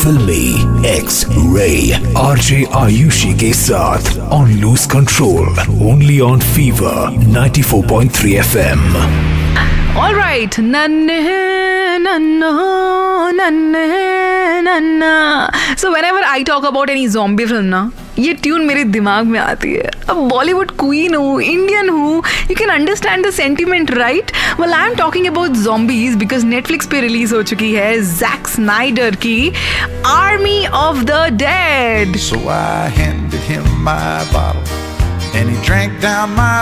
फिल्मी X ray RJ Ayushi के साथ on loose control only on fever 94.3 FM All right. Nanne, nanna, nanne, nanna. So whenever I talk about any zombie film ना ये tune मेरे दिमाग में आती है। अब बॉलीवुड क्वीन हूँ इंडियन हूँ you can understand the sentiment right well I am talking about zombies because Netflix पे रिलीज़ हो चुकी है जैक स्नाइडर की army of the dead so I handed him my bottle and he drank down my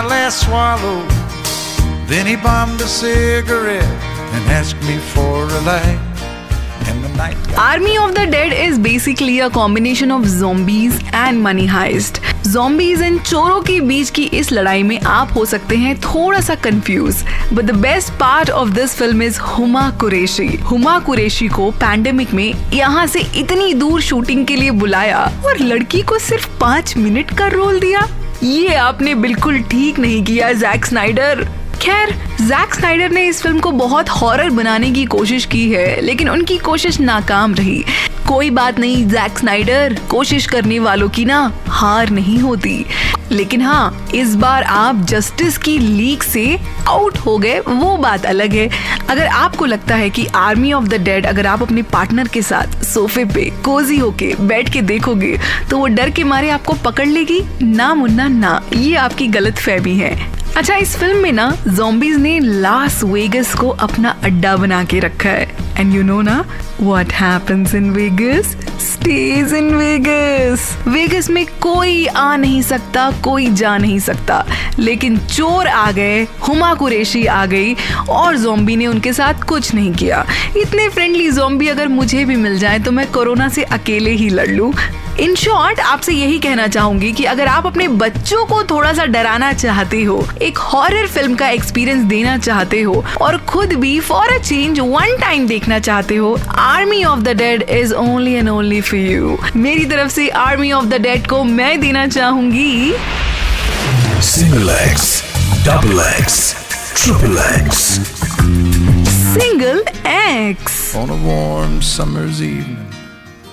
Army of the Dead is basically a combination of zombies and money heist. Zombies and चोरों के बीच की इस लड़ाई में आप हो सकते हैं थोड़ा सा confuse but the best part of this film is Huma Qureshi Huma Qureshi को पैंडेमिक में यहाँ से इतनी दूर शूटिंग के लिए बुलाया और लड़की को सिर्फ़ पाँच मिनट का रोल दिया। ये आपने बिल्कुल ठीक नहीं किया जैक स्नाइडर खैर जैक स्नाइडर ने इस फ़िल्म को बहुत हॉरर बनाने की कोशिश की है, लेकिन उनकी कोशिश नाकाम रही। कोई बात नहीं जैक स्नाइडर कोशिश करने वालों की ना हार नहीं होती। लेकिन हाँ इस बार आप जस्टिस की लीग से आउट हो गए, वो बात अलग है। अगर आपको लगता है कि आर्मी ऑफ़ द डेड अगर आप अपने पार्टनर के साथ सोफे पे कोजी होके बैठ के देखोगे तो वो डर के मारे आपको पकड़ लेगी? ना मुन्ना, ना। ये आपकी गलत फहमी है। अच्छा इस फ़िल्म में ना, zombies ने लास वेगस को अपना अड्डा बना के रखा है। एंड यू नो ना what happens in Vegas stays in Vegas Vegas में कोई आ नहीं सकता, कोई जा नहीं सकता। लेकिन चोर आ गए, हुमा कुरेशी आ गई, और जोम्बी ने उनके साथ कुछ नहीं किया। इतने फ्रेंडली जोम्बी अगर मुझे भी मिल जाए तो मैं कोरोना से अकेले ही लड़ लूँ। इन शॉर्ट आपसे यही कहना चाहूँगी कि अगर आप अपने बच्चों को थोड़ा सा डराना चाहते हो एक हॉरर फ़िल्म का एक्सपीरियंस देना चाहते हो और खुद भी for a change one time देखना चाहते हो army of the dead is only and only for you मेरी तरफ़ से आर्मी ऑफ़ द डेड को मैं देना चाहूँगी। Single X double X triple X single X on a warm summer's evening,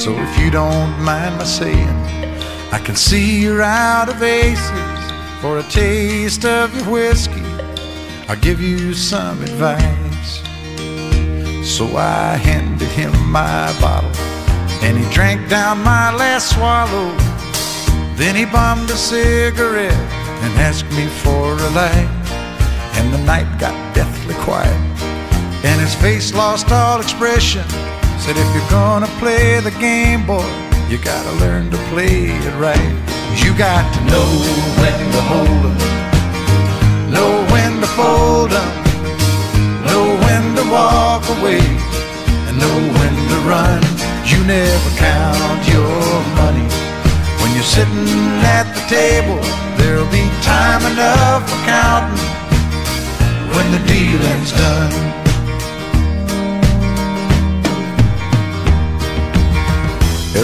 So if you don't mind my saying, I can see you're out of aces. For a taste of your whiskey, I'll give you some advice. So I handed him my bottle, and he drank down my last swallow. Then he bummed a cigarette and asked me for a light. And the night got deathly quiet, and his face lost all expression. Said, If you're gonna play the game, boy, you gotta learn to play it right. You got to know when to hold 'em, know when to fold 'em, know when to walk away, and know when to run. You never count your money when you're sitting at the table. There'll be time enough for counting when the dealing's done.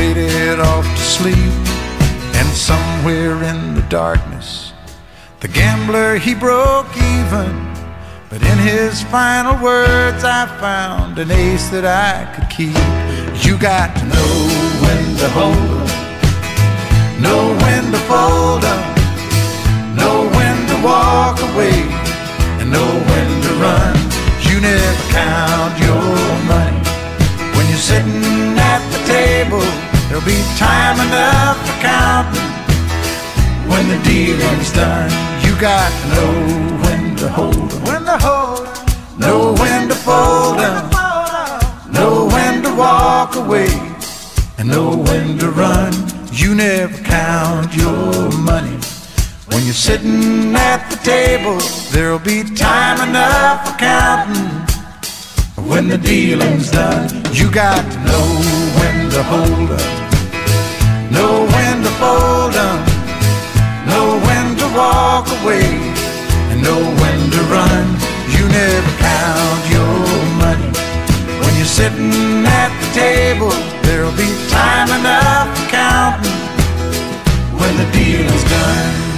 faded off to sleep. And somewhere in the darkness, the gambler he broke even. But in his final words, I found an ace that I could keep. You got to know when to hold 'em, know when to fold 'em, know when to walk away, and know when to run. You never count your money when you're sitting at the table. There'll be time enough for counting when the dealing's done. You got to know when to hold em. When to hold. Know when to fold em. Know when to walk away. And know when to run. You never count your money. When you're sitting at the table, there'll be time enough for counting. When the dealing's done, you got to know when to hold up know when to fold 'em, know when to walk away, and know when to run. You never count your money. When you're sitting at the table, there'll be time enough for counting when the deal is done.